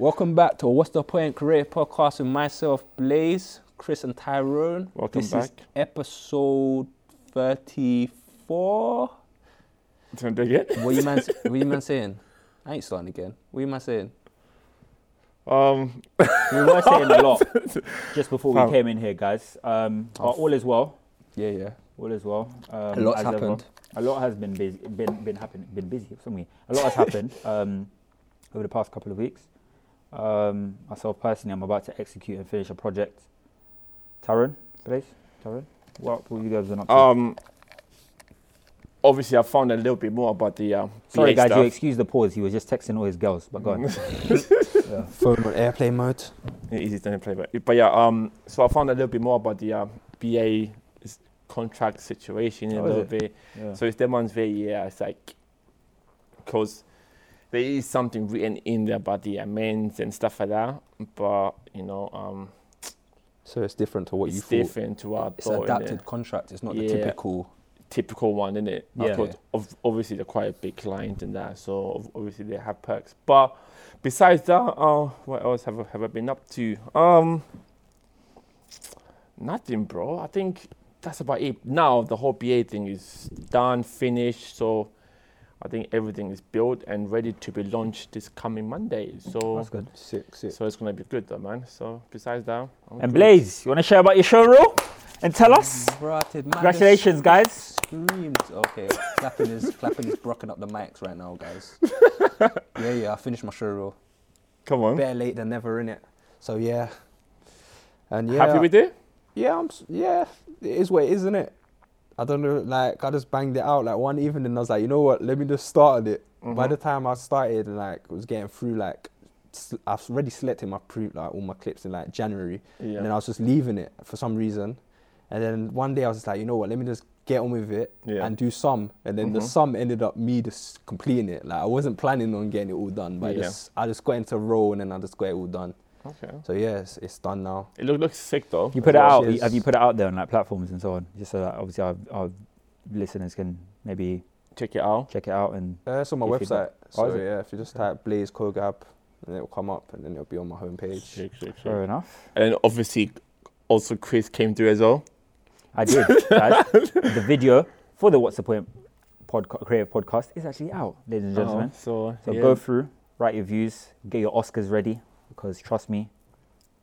Welcome back to What's the Point Career Podcast with myself, Blaze, Chris, and Tyrone. Welcome this back. Is episode thirty-four. Turn it again. What you man? what you man saying? I ain't starting again. What are you man saying? Um, We were saying a lot just before we Fam. came in here, guys. Um, all is well. Yeah, yeah. All is well. Um, A lot's as ever. happened. A lot has been busy, been been happening, been busy. Something. A lot has happened um, over the past couple of weeks. Um, myself personally, I'm about to execute and finish a project. Tyrone, please, Tyrone, what will you guys been up to? um, obviously, I found a little bit more about the uh, Sorry, BA guys, you excuse the pause. He was just texting all his girls, but go on. yeah. Phone on airplane mode. Yeah, easy to play, but but yeah. Um, so I found a little bit more about the uh, BA contract situation a Oh, is little it? bit. Yeah. So it's them ones very yeah. It's like because there is something written in there about the amends and stuff like that, but you know, um, So it's different to what it's you thought. different to what I It's thought, innit? adapted contract. It's not the typical. typical one, isn't it? I Yeah. thought ov- obviously they're quite a big client in that, so obviously they have perks. But besides that, uh, what else have I, have I been up to? Um, nothing, bro. I think that's about it. Now the whole BA thing is done, finished. So I think everything is built and ready to be launched this coming Monday. So That's good. Sick, sick. so it's gonna be good, though, man. So besides that, I'm And good. Blaze, you want to share about your show reel and tell us? Congratulations, guys. Screamed. Okay, clapping is clapping is brocking up the mics right now, guys. yeah, yeah. I finished my show reel. come on. Better late than never, innit? So yeah. And yeah, Happy with it? yeah, I'm yeah. It is what it is, isn't it? I don't know. Like I just banged it out like one evening. And I was like, you know what? Let me just start it. By Mhm. the time I started and like was getting through, like I've already selected my pre like all my clips in like January, Yeah. and then I was just leaving it for some reason. And then one day I was just like, you know what? Let me just get on with it Yeah. and do some. And then the Mhm. some ended up me just completing it. Like I wasn't planning on getting it all done, but I just I just got into a row and then I just got it all done. Okay. So yeah, it's, it's done now. It look, looks sick though. You put it out. Cheers. Have you put it out there on like platforms and so on, just so that obviously our, our listeners can maybe Check it out. check it out and Uh, it's on my website. So Oh, is it? yeah, if you just type Blaze Kogab, then it'll come up and then it'll be on my homepage. Shake, shake, shake. fair enough. And obviously, also Chris came through as well. I did. guys. the video for the What's the Point podca- creative podcast is actually out, ladies and gentlemen. So, So yeah. go through, write your views, get your Oscars ready because trust me,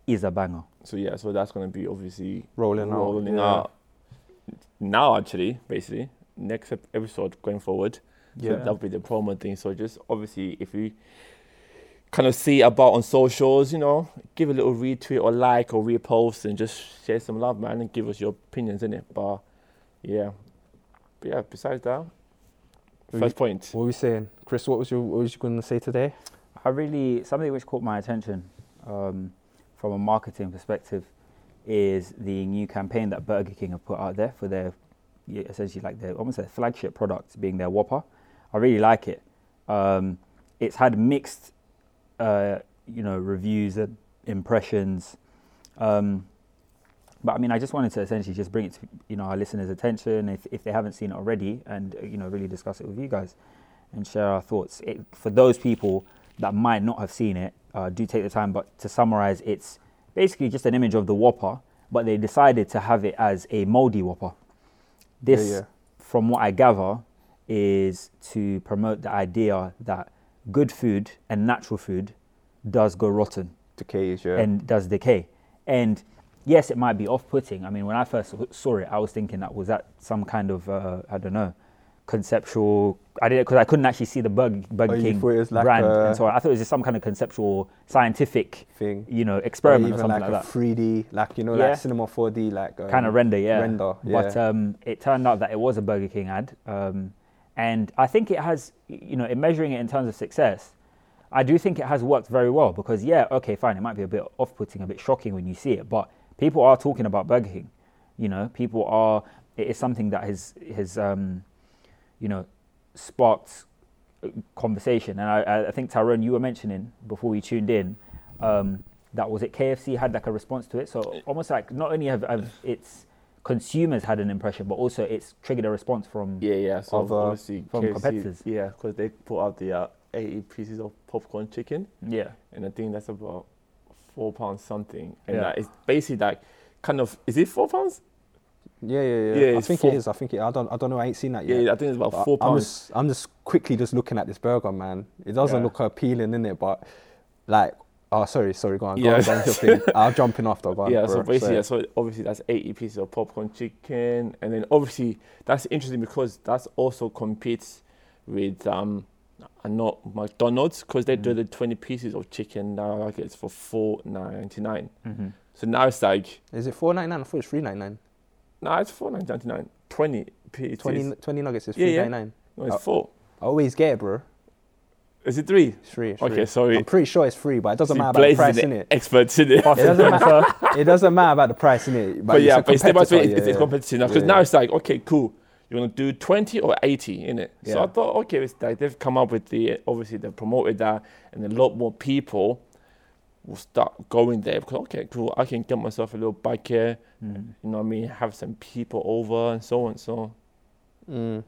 is a banger. So yeah, so that's gonna be obviously Rolling, rolling out. out now. Actually, basically, next episode going forward. So Yeah. that'll be the promo thing. So just obviously, if you kind of see about on socials, you know, give a little retweet or like or repost and just share some love, man, and give us your opinions in it. But yeah, but yeah. Besides that, We- first point. What were we saying, Chris? What was you what was you going to say today? I really something which caught my attention um, from a marketing perspective is the new campaign that Burger King have put out there for their essentially like their almost their flagship product being their Whopper. I really like it. Um, it's had mixed, uh, you know, reviews and impressions. Um, but I mean, I just wanted to essentially just bring it to you know our listeners' attention if, if they haven't seen it already, and you know really discuss it with you guys and share our thoughts. It, for those people that might not have seen it, uh, do take the time. But to summarize, it's basically just an image of the Whopper, but they decided to have it as a moldy Whopper. This, yeah. from what I gather, is to promote the idea that good food and natural food does go rotten Decays, yeah. and does decay. And yes, it might be off-putting. I mean, when I first saw it, I was thinking that was that some kind of uh, I don't know conceptual. I did it because I couldn't actually see the Burger, Burger Oh, King it was like brand and so on. I thought it was just some kind of conceptual, scientific, thing. you know, experiment or something like, like, a that. 3D, like you know, Yeah. like cinema 4D, like um, kind of render, yeah. Render, But um, it turned out that it was a Burger King ad, um, and I think it has, you know, in measuring it in terms of success, I do think it has worked very well because yeah, okay, fine, it might be a bit off-putting, a bit shocking when you see it, but people are talking about Burger King. You know, people are. It is something that has has um, you know sparked uh, conversation, and I- I, think Tyrone, you were mentioning before we tuned in. Um, that was it. KFC had like a response to it, so almost like not only have, have its consumers had an impression, but also it's triggered a response from Yeah, yeah. So Of, uh, obviously from KFC competitors. Yeah, because they put out the uh, 80 pieces of popcorn chicken, Yeah. and I think that's about four pounds something. And Yeah. that is basically like kind of is it four pounds? Yeah, yeah, yeah. Yeah, I think four- it is. I think it. I don't. I don't know. I ain't seen that yet. Yeah. I think it's about But four I'm pounds. just, I'm just quickly just looking at this burger, man. It doesn't Yeah. look appealing in it, but like, oh, sorry, sorry, go on, go Yeah. on, go on, thing. I'll jump in after. On, yeah, so basically, sorry. yeah, so obviously that's 80 pieces of popcorn chicken, and then obviously that's interesting because that's also competes with um, uh, not McDonald's because they do Mhm. the 20 pieces of chicken nuggets for 4.99. Mm-hmm. So now it's like Is it four ninety nine? I thought it's three ninety nine. no, it's 4.99. 20 pieces. 20, 20 nuggets is Yeah, three yeah. ninety nine. No, it's four. I always get it, bro. Is it three? It's free. It's Okay, free. sorry. I'm pretty sure it's free, but it doesn't matter about the price in it. Experts in it. It doesn't matter. it doesn't matter about the price in it. But, But, yeah, it's but it's, it's, it's, yeah, it's yeah. competitive now because Yeah, now yeah. it's like okay, cool. You want to do 20 or 80 in it? So I thought, okay, it's like they've come up with the obviously they've promoted that, and a lot more people will start going there because okay, cool. I can get myself a little bike here. Mm. You know what I mean? Have some people over and so on. and So, Mm.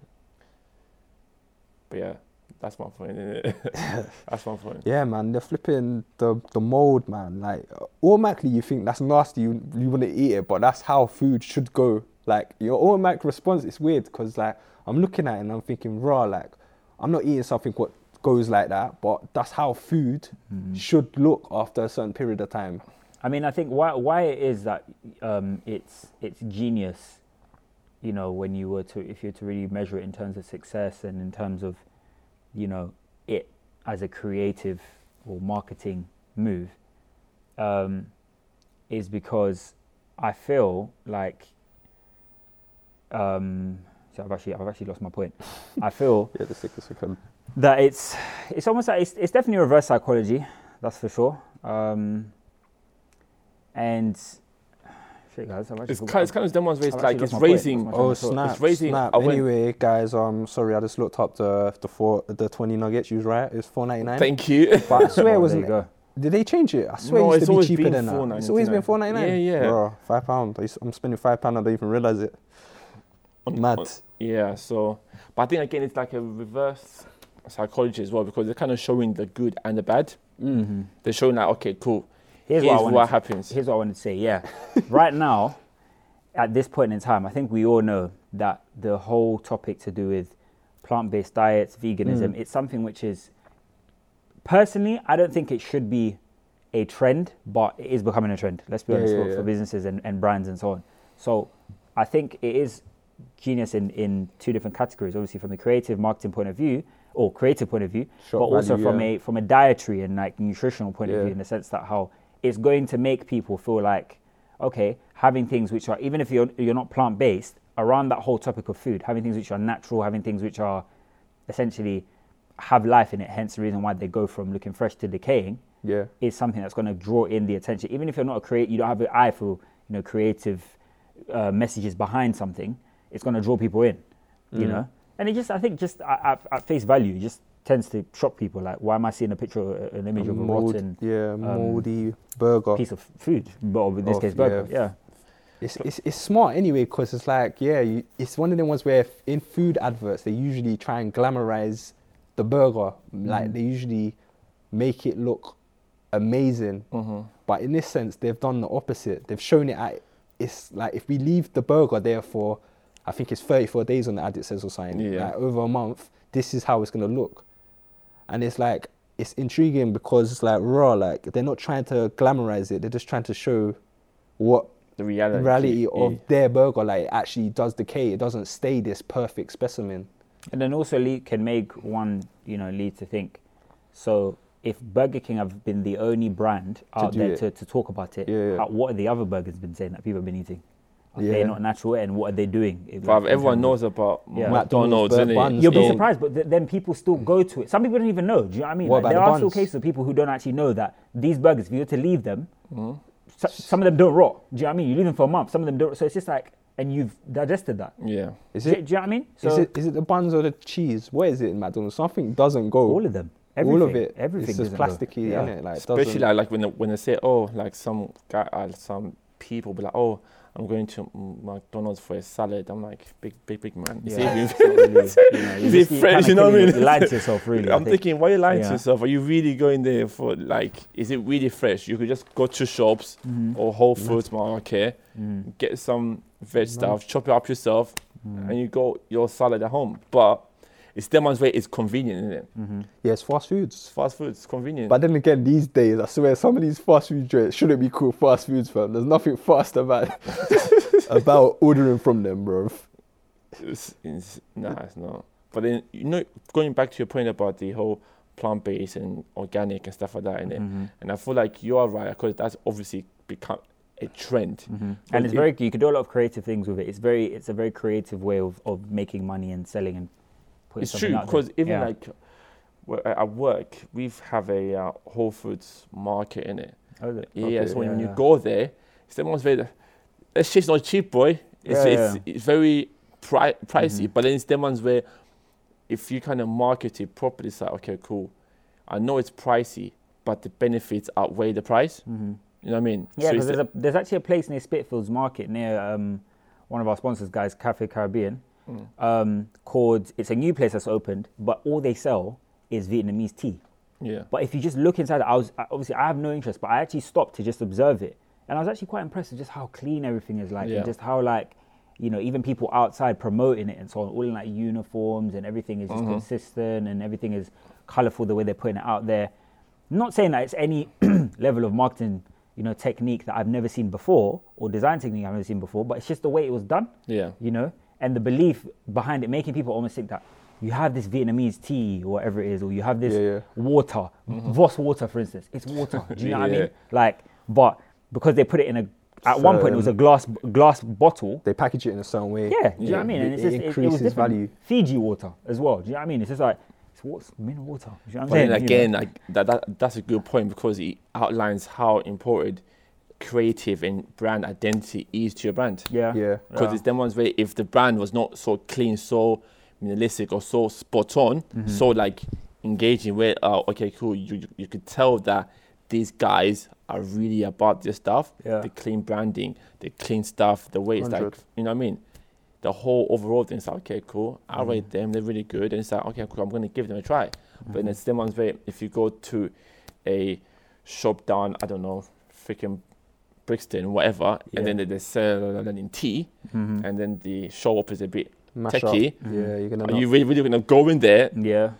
but yeah, that's my point. That's my point. Yeah, man, they're flipping the the mold, man. Like automatically, you think that's nasty. You you want to eat it, but that's how food should go. Like your automatic response is weird because like I'm looking at it and I'm thinking raw. Like I'm not eating something what goes like that, but that's how food Mm. should look after a certain period of time. I mean, I think why why it is that um, it's it's genius, you know, when you were to if you were to really measure it in terms of success and in terms of, you know, it as a creative or marketing move, um, is because I feel like. Um, so I've actually I've actually lost my point. I feel Yeah, the sickest second. that it's it's almost like it's, it's definitely reverse psychology that's for sure um and shit guys I've It's kind, it's kind of them ones where it's I've like it's lost my point. raising. Lost my Oh It's snap! raising- snap. I went- Anyway, guys, um, sorry, I just looked up the the four the twenty nuggets. You was right. It's four ninety nine. Thank you. But I swear Oh, it wasn't. you go. Did they change it? I swear No, it used it's to be always cheaper been than that. It's always been four ninety nine. Yeah, yeah. Bro, five pound. I'm spending five pound. I don't even realize it. On- yeah, so, but I think again it's like a reverse psychology as well because they're kind of showing the good and the bad. Mhm. They're showing like, okay, cool. here's, Here's, what, what happens. here's what I wanted to say yeah right now at this point in time I think we all know that the whole topic to do with plant-based diets veganism Mm. it's something which is personally I don't think it should be a trend but it is becoming a trend let's be Yeah, honest yeah, for, yeah. for businesses and, and brands and so on so I think it is genius in, in two different categories obviously from the creative marketing point of view or creative point of view but also from yeah. a from a dietary and like nutritional point of view in the sense that how it's going to make people feel like okay having things which are even if you're you're not plant based around that whole topic of food having things which are natural having things which are essentially have life in it hence the reason why they go from looking fresh to decaying Yeah. is something that's going to draw in the attention even if you're not a create you don't have an eye for you know creative uh, messages behind something it's going to draw people in you Mm. know and it just i think just at, at, face value it just tends to shock people like why am i seeing a picture an image of a Mold- rotten yeah, moldy burger. piece of food but in this Of- case burger yeah. yeah It's, it's, it's smart anyway because it's like, yeah, you, it's one of the ones where in food adverts, they usually try and glamorize the burger. Like, Mm. they usually make it look amazing. Mhm. But in this sense, they've done the opposite. They've shown it at, it's like if we leave the burger there for, I think it's 34 days on the ad, it says or something, Yeah. like over a month, this is how it's going to look. And it's like, it's intriguing because it's like raw, like they're not trying to glamorize it, they're just trying to show what The reality, reality of yeah. their burger like actually does decay it doesn't stay this perfect specimen And then also lead, can make one, you know, lead to think. So if Burger King have been the only brand out do there to, to talk about it, Yeah, yeah. how- what are the other burgers been saying that people have been eating? Are they Yeah. not natural and what are they doing? If, like, everyone knows about Yeah. McDonald's, McDonald's, innit? buns, You'll be surprised, but th- then people still go to it. Some people don't even know. Do you know what I mean? What Like, about there the are still cases of people who don't actually know that these burgers, if you were to leave them, Mhm. so, some of them don't rot. Do you know what I mean? You leave them for a month, some of them don't. So it's just like, and you've digested that. Yeah. is Do, you- it do you know what I mean? So is it is it the buns or the cheese what is it in mcdonald's something doesn't go all of them, all of it everything. it's just doesn't go. plasticky Yeah. isn't it like Especially like, like when they, when they say, oh, like some guy, uh, some people be like, oh, I'm going to McDonald's for a salad. I'm like, big, big, big man. Is it Yeah. even- really, you know, you it fresh? You know what I mean? You lied to yourself, really. I'm think. thinking, why are you lying to yourself? Are you really going there for like? Is it really fresh? You could just go to shops Mhm. or Whole Foods Market, Mm. get some veg stuff, chop it up yourself, Mm. and you got your salad at home. But it's them it's convenient, isn't it? Mhm. Yeah, it's fast It's foods. fast food. It's convenient. But then again, these days, I swear, some of these fast food joints shouldn't be called fast foods, fam. There's nothing fast about about ordering from them, bro. It's, it's, nah, it's not. But then you know, going back to your point about the whole plant-based and organic and stuff like that, innit? Mhm. And I feel like you are right because that's obviously become a trend. Mhm. And it's it- very you can do a lot of creative things with it. It's very it's a very creative way of, of making money and selling and putting It's true because even Yeah. like at work, we have a uh, Whole Foods market in it. Oh, is? Yeah, Okay, so when you yeah. go there, it's the most very. That shit's not cheap, boy. It's Yeah, it's, it's very pri- pricey, Mhm. but then it's the ones where if you kind of market it properly, it's like okay, cool. I know it's pricey, but the benefits outweigh the price. Mhm. You know what I mean? Yeah, because it's there's, there's actually a place near Spitalfields Market near um, one of our sponsors, guys, Cafe Caribbean, mm, um, called. It's a new place that's opened, but all they sell is Vietnamese tea. yeah. But if you just look inside, I was obviously I have no interest, but I actually stopped to just observe it, and I was actually quite impressed with just how clean everything is like, Yeah. and just how like, you know, even people outside promoting it and so on, all in like uniforms and everything is just Mhm. consistent and everything is colorful the way they're putting it out there. Not saying that it's any level of marketing, you know, technique that I've never seen before or design technique I've never seen before, but it's just the way it was done Yeah. you know, and the belief behind it, making people almost think that you have this Vietnamese tea or whatever it is, or you have this Yeah, yeah. water, mm-hmm. Voss water, for instance. It's water. Do you know what I mean? Like, but because they put it in a, at one point it was a um, glass glass bottle. They package it in a certain way. Yeah, do you know what I mean? It- And it's it just it, it was increases value. Fiji water as well. Do you know what I mean? It's just like it's what's mineral water. Do you know what I'm But then saying? You again, know? like that, that that's a good point because it outlines how important creative and brand identity is to your brand. yeah, Yeah. Because Yeah. it's them ones where if the brand was not so clean, so minimalistic, or so spot on, Mm-hmm. so like engaging with, oh, okay, cool, you you- you could tell that these guys are really about this stuff, Yeah. the clean branding, the clean stuff, the way it's like, you know what I mean? The whole overall thing is like, okay, cool, I Mm-hmm. rate them, they're really good, and it's like, okay, cool, I'm gonna give them a try. But then it's them ones where if you go to a shop down, I don't know, freaking Brixton, whatever, Yeah. and then they, they sell in tea, Mhm. and then the show up is a bit Mash techie. Yeah, you're gonna. Are you really, really gonna go in there? yeah.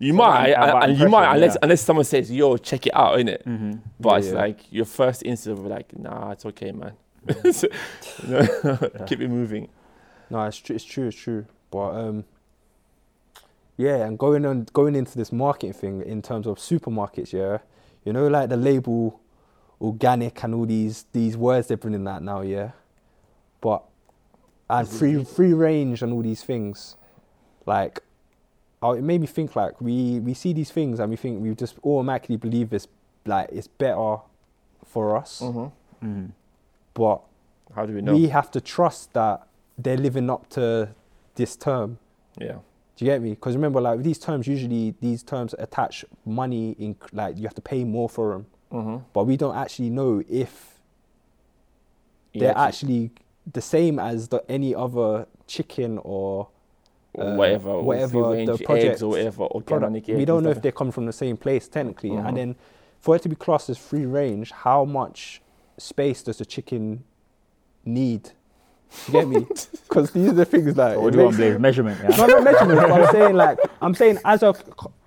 You about- might, and, and you might, unless yeah. unless someone says, "Yo, check it out," innit? Mhm. But Yeah, it's like your first instinct of like, "Nah, it's okay, man." So, Keep it moving. No, it's true. It's true. It's true. But um, yeah, and going on, going into this marketing thing in terms of supermarkets, yeah, you know, like the label, organic and all these these words they're bringing out now, yeah. But and free free range and all these things, like, oh, it made me think like we we see these things and we think we just automatically believe it's like it's better for us, Mm-hmm. Mhm. but How do we know? we have to trust that they're living up to this term. yeah, Do you get me? Because remember, like with these terms, usually these terms attach money in, like you have to pay more for them, mm-hmm. but we don't actually know if they're actually the same as the, any other chicken or or uh, whatever, whatever the eggs project or whatever, product. organic We don't know if they come from the same place technically, Mhm. and then for it to be classed as free range, how much space does the chicken need? You get me? Because these are the things like. So what do you want? Measurement, yeah? No, not measurement. but I'm saying like I'm saying as of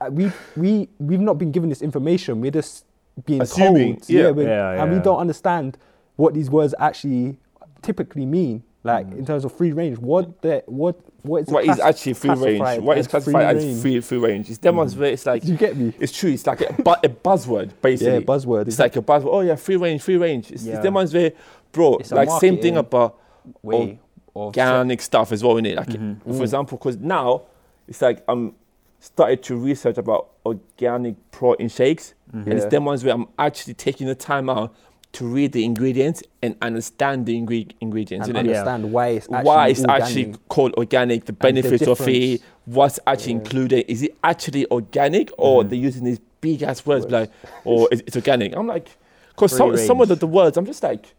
we we we've not been given this information. We're just being Assuming, told, yeah. we're- Yeah, and we don't understand what these words actually typically mean. Like Mm. in terms of free range, what the what what is what is class- actually free range? What is as free classified as range? free free range? It's them ones where it's like you get me? it's true. It's like a, bu- a buzzword basically. Yeah, buzzword. It's like a buzzword. Oh yeah, free range, free range. It's, Yeah. it's them ones where, bro. It's like same thing about way organic stuff as well, innit? Like, Mhm. for Mm. example, because now it's like I'm started to research about organic protein shakes, and it's Yeah. them ones where I'm actually taking the time out to read the ingredients and understand the ingre- ingredients, and innit? Yeah. understand why it's actually Why it's organic. actually called organic, the And the benefits of it, what's actually Yeah. included. Is it actually organic or Mhm. they're using these big ass words Words. like, or it's, it's organic? I'm like, because Free some, some of the, the words, I'm just like,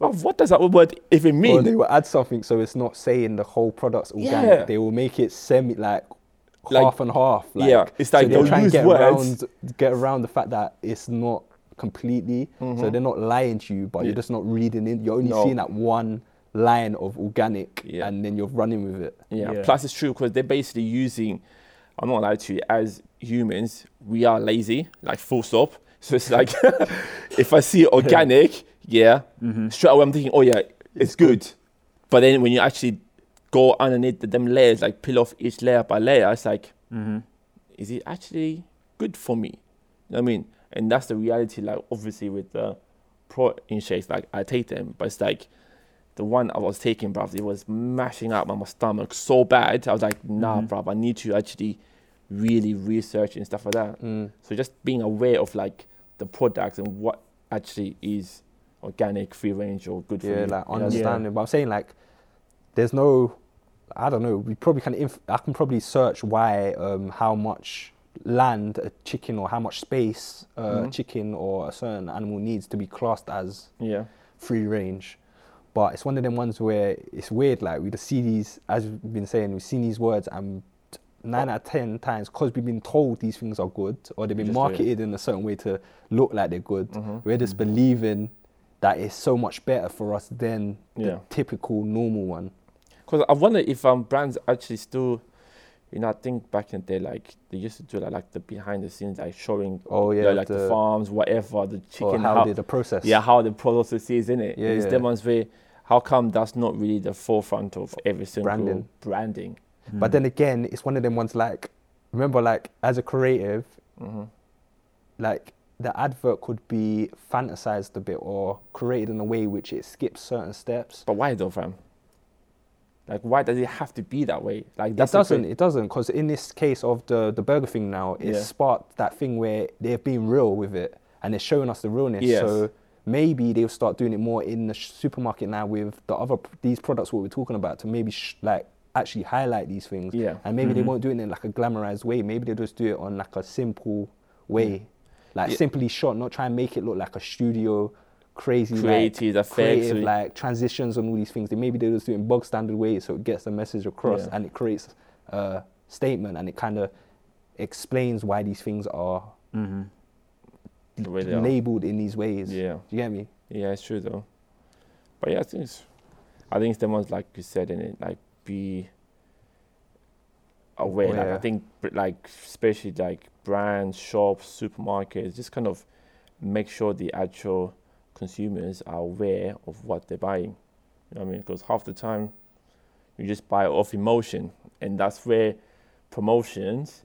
Bruv, what does that word even Or mean? they will add something so it's not saying the whole product's organic. Yeah. They will make it semi like, Like- half and half. Like, Yeah, it's like so they'll they'll try and get words. around get around the fact that it's not completely. So they're not lying to you, but Mm-hmm. Yeah. you're just not reading it. You're only No. seeing that one line of organic, Yeah. and then you're running with it. Yeah. Yeah. Plus, it's true because they're basically using. I'm not allowed to. As humans, we are lazy, like full stop. So it's like, if I see organic, yeah, straight away I'm thinking, oh yeah, it's, good. But then when you actually go underneath the, them layers, like peel off each layer by layer, it's like, Mm-hmm. is it actually good for me? You know I mean? And that's the reality. Like obviously with the protein shakes, like I take them, but it's like the one I was taking, bruv, it was mashing up my stomach so bad. I was like, nah, Mhm. bruv, I need to actually really research and stuff like that. Mm. So just being aware of like the products and what actually is organic, free range, or good for Yeah, you. like you know? understanding. But I'm saying like, there's no, I don't know. We probably can. Inf- I can probably search why, um, how much land a chicken or how much space uh, a chicken or a certain animal needs to be classed as Yeah. free range. But it's one of them ones where it's weird. Like we just see these, as we've been saying, we've seen these words, and nine out of ten times, because we've been told these things are good, or they've been Just do it. marketed in a certain way to look like they're good, Mhm. we're just believing that it's so much better for us than the typical normal one. Because I wonder if um, brands actually still, you know, I think back in the day, like they used to do like, like the behind the scenes, like showing, Oh yeah, like the, the- farms, whatever, the chicken, how, did the process? yeah, how the process is in it. Yeah, it's yeah. where, how come that's not really the forefront of every single Branding. branding? But then again, it's one of them ones like, remember, like as a creative, hmm like the advert could be fantasized a bit or created in a way which it skips certain steps. But why though, fam? Like, why does it have to be that way? Like, that doesn't. It doesn't, because in this case of the the burger thing now, it Yeah. sparked that thing where they've been real with it and they're showing us the realness. Yes. So maybe they'll start doing it more in the supermarket now with the other these products what we're talking about to maybe sh- like actually highlight these things. Yeah. And maybe they Mhm. won't do it in like a glamorized way. Maybe they'll just do it on like a simple way, like Yeah. simply shot, not try and make it look like a studio crazy like, Creative effects, creative like transitions and all these things. They maybe they're just do it in bog standard ways so it gets the message across Yeah. and it creates a statement and it kind of explains why these things are Mm-hmm. The way are. labeled in these ways. Yeah. Do you get me? Yeah, it's true though. But yeah, I think it's, I think it's the ones like you said in it, like be aware. Like I think like especially like brands, shops, supermarkets, just kind of make sure the actual consumers are aware of what they're buying. You know what I mean? Because half the time you just buy off emotion, and that's where promotions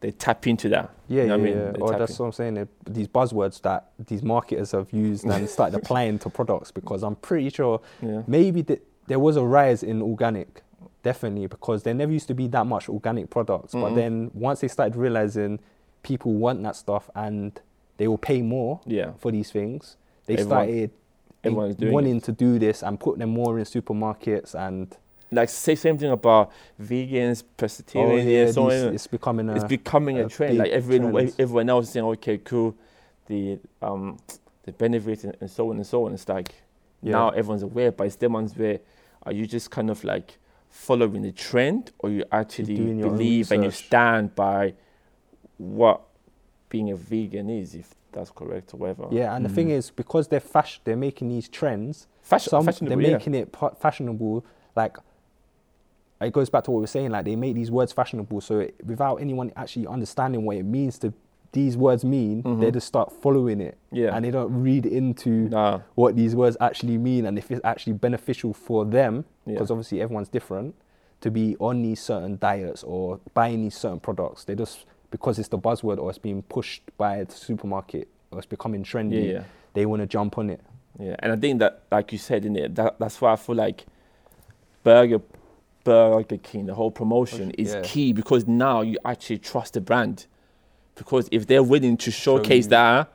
they tap into that. Yeah, You know yeah, I mean? yeah. Or that's in. what I'm saying. These buzzwords that these marketers have used and started applying to products because I'm pretty sure Yeah. maybe th- there was a rise in organic, definitely because there never used to be that much organic products. But Mhm. then once they started realizing people want that stuff and they will pay more Yeah. for these things, they Everyone- started everyone is doing it. wanting to do this and put them more in supermarkets and like say same thing about vegans, oh yeah, so these- it's becoming a it's becoming a, a trend. Like everyone, trend. everyone else is saying, okay, cool, the um, the benefits and, and so on and so on. It's like Yeah. now everyone's aware, but it's them ones where are you just kind of like following the trend, or you actually doing your own believe and you stand by what being a vegan is, if that's correct or whatever. yeah. And the thing Mhm. is because they're fash- they're making these trends. fashion, some fashionable, they're yeah. making it pa- fashionable like it goes back to what we are saying like they make these words fashionable so it, without anyone actually understanding what it means to these words mean they Mhm. just start following it Yeah. and they don't read into Nah, what these words actually mean and if it's actually beneficial for them Yeah. because obviously everyone's different to be on these certain diets or buying these certain products they just because it's the buzzword or it's being pushed by the supermarket or it's becoming trendy yeah, yeah. they want to jump on it Yeah, and I think that, like you said in it, that, that's why I feel like Burger Burger King, the whole promotion is Yeah. key because now you actually trust the brand. Because if they're willing to showcase you- that,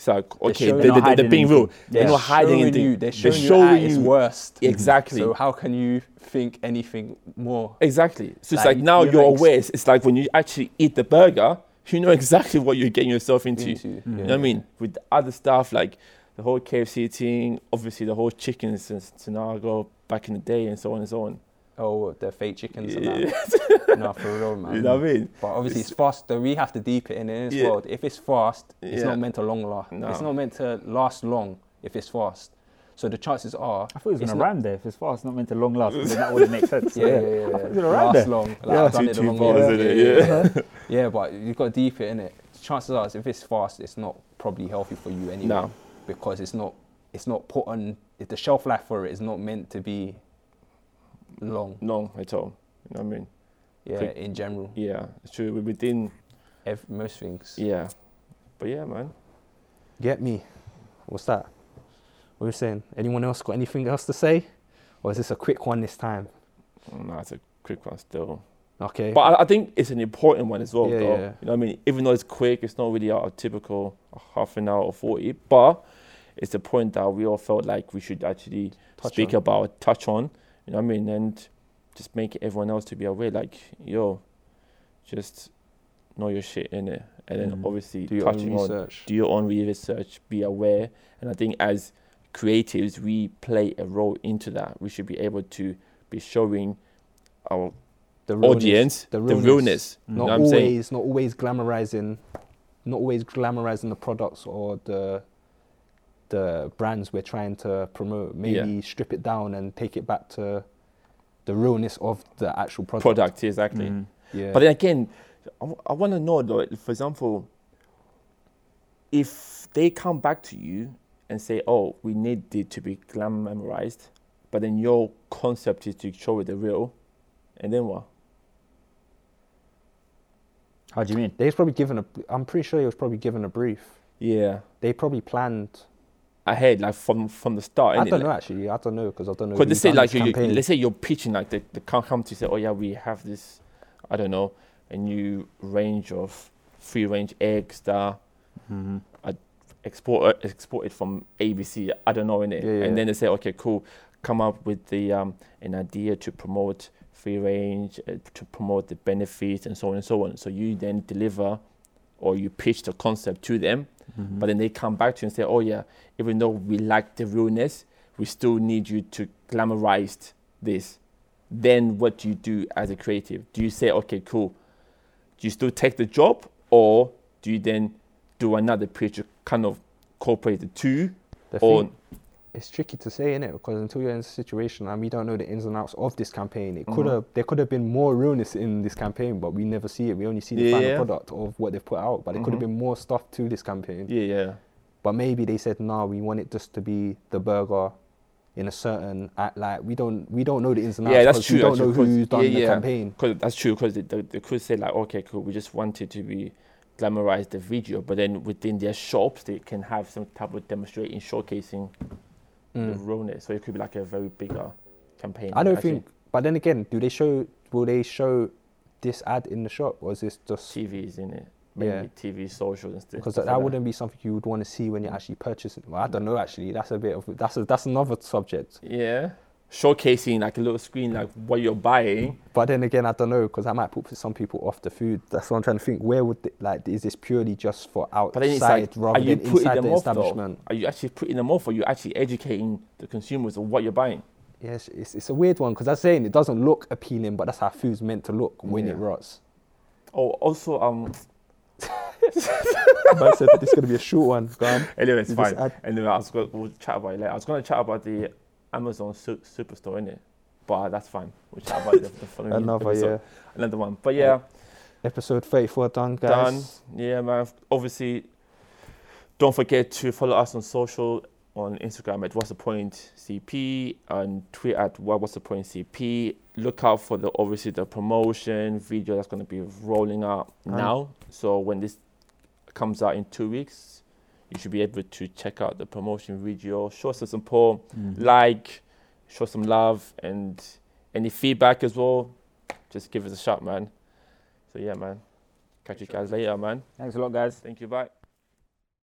it's like okay, showing- they, They're they, they, are being real. anything. They're not hiding showing anything. You, they're They're showing, showing you at its worst. Exactly. So how can you think anything more? Exactly. So it's Like, like now you're you're aware. It's, it's like when you actually eat the burger, you know exactly what you're getting yourself into. Into, You yeah. know what I mean? With other stuff like the whole KFC thing, obviously the whole chicken since scenario back in the day and so on and so on. Oh, the fake chickens and Yeah. that. no, for real, man. You know what I mean? But obviously, It's- it's fast. Though we have to deep it in this Yeah. world. If it's fast, it's Yeah. not meant to long last. No. It's not meant to last long if it's fast. So the chances are, I thought it was It's going to not- rhyme there. If it's fast, not meant to long last, then that wouldn't make sense. yeah, yeah, yeah, I yeah. thought it was gonna rhyme last there. long. Like, Yeah. I've done Two- it the two bars, way. yeah. yeah, but you've got to deep it in it. Chances are, if it's fast, it's not probably healthy for you anyway. No. because it's not. It's not put on. If the shelf life for it is not meant to be long. No, at all. You know what I mean? Yeah, Quick. in general, Yeah, it's true. We're within, ev- most things. yeah. But yeah, man. Get me. What's that? What are you saying? Anyone else got anything else to say? Or is this a quick one this time? Mm, no, it's a quick one still. Okay. But I, I think it's an important one as well, Yeah, though. yeah. You know what I mean? Even though it's quick, it's not really our typical half an hour or 40, but it's the point that we all felt like we should actually Touch speak on. about, touch on, you know what I mean? And just make everyone else to be aware, like, yo, just know your shit in it. And then Mhm. obviously Do your own touching on, research. do your own research, be aware. And I think as creatives, we play a role into that. We should be able to be showing our The realness, audience the the realness. realness. Mm. You know Not I'm saying? always, not always glamorizing, not always glamorizing the products or the the brands we're trying to promote. Maybe strip it down and take it back to the realness of the actual product. Product, exactly. Mhm. Yeah. But then again, I, want to know though, for example, if they come back to you and say, "Oh, we need it to be glamorized," but then your concept is to show it the real, and then what? How do you mean? they was probably given a. I'm pretty sure he was probably given a brief. Yeah, They probably planned. Ahead like from from the start. I don't know actually. I don't know because I don't know. Because let's say like you, let's say you're pitching like the the com- company say, oh yeah, we have this, I don't know, a new range of free range eggs that Mm-hmm. export exported from ABC. I don't know in it, Yeah, yeah. and then they say, okay, cool, come up with the um an idea to promote free range, uh, to promote the benefits and so on and so on. So you then deliver, or you pitch the concept to them, Mm-hmm. but then they come back to you and say, oh yeah, even though we like the realness, we still need you to glamorize this. Then what do you do as a creative? Do you say, okay, cool, do you still take the job, or do you then do another pitch kind of incorporate the two? The Or thing- it's tricky to say, innit? Because until you're in a situation and we don't know the ins and outs of this campaign, it could Mhm. have there could have been more realness in this campaign, but we never see it. We only see the final Yeah. product of what they've put out. But there could have been more stuff to this campaign. yeah, yeah, But maybe they said, no, we want it just to be the burger in a certain act. Like we don't we don't know the ins and outs. Yeah, that's true, We don't know who's done yeah, the yeah. campaign. Cause that's true. Because they, they, they could say like, okay, cool, we just want it to be glamorize the video, but then within their shops they can have some type of demonstrating, showcasing the Mm. realness. So it could be like a very bigger campaign. I don't actually. think. But then again, do they show? Will they show this ad in the shop, or is this just TVs in it, Yeah. maybe TV, socials and stuff. because that, like wouldn't be something you would want to see when you're actually purchasing. Well, I don't know. Actually, that's a bit of that's a, that's another subject. Yeah, showcasing like a little screen, like what you're buying. But then again, I don't know because I might put some people off the food. That's what I'm trying to think. Where would the, like is this purely just for outside But then it's like, rather are you than putting inside them the off though? Are you actually putting them off, or are you actually educating the consumers of what you're buying? Yes, it's, it's a weird one because I'm saying it doesn't look appealing, but that's how food's meant to look when Yeah. it rots. Oh, also, um, I said this is gonna be a short one. Go on. anyway, it's You just fine. Anyway, I was going we'll chat about it later. I was going to chat about the Amazon su- Superstore in it, but that's fine. We'll chat the, the following Another episode. yeah. Another one. But yeah, Episode 34 done, guys. done. Yeah, man. Obviously, don't forget to follow us on social on Instagram at what's the point CP and tweet at what what's the point CP. Look out for the obviously the promotion video that's going to be rolling out now. So when this comes out in two weeks, you should be able to check out the promotion video. Show some support, Mm-hmm. like, show some love, and any feedback as well. Just give us a shot, man. So yeah, man. Catch you guys later, man. Thanks a lot, guys. Thank you. Bye.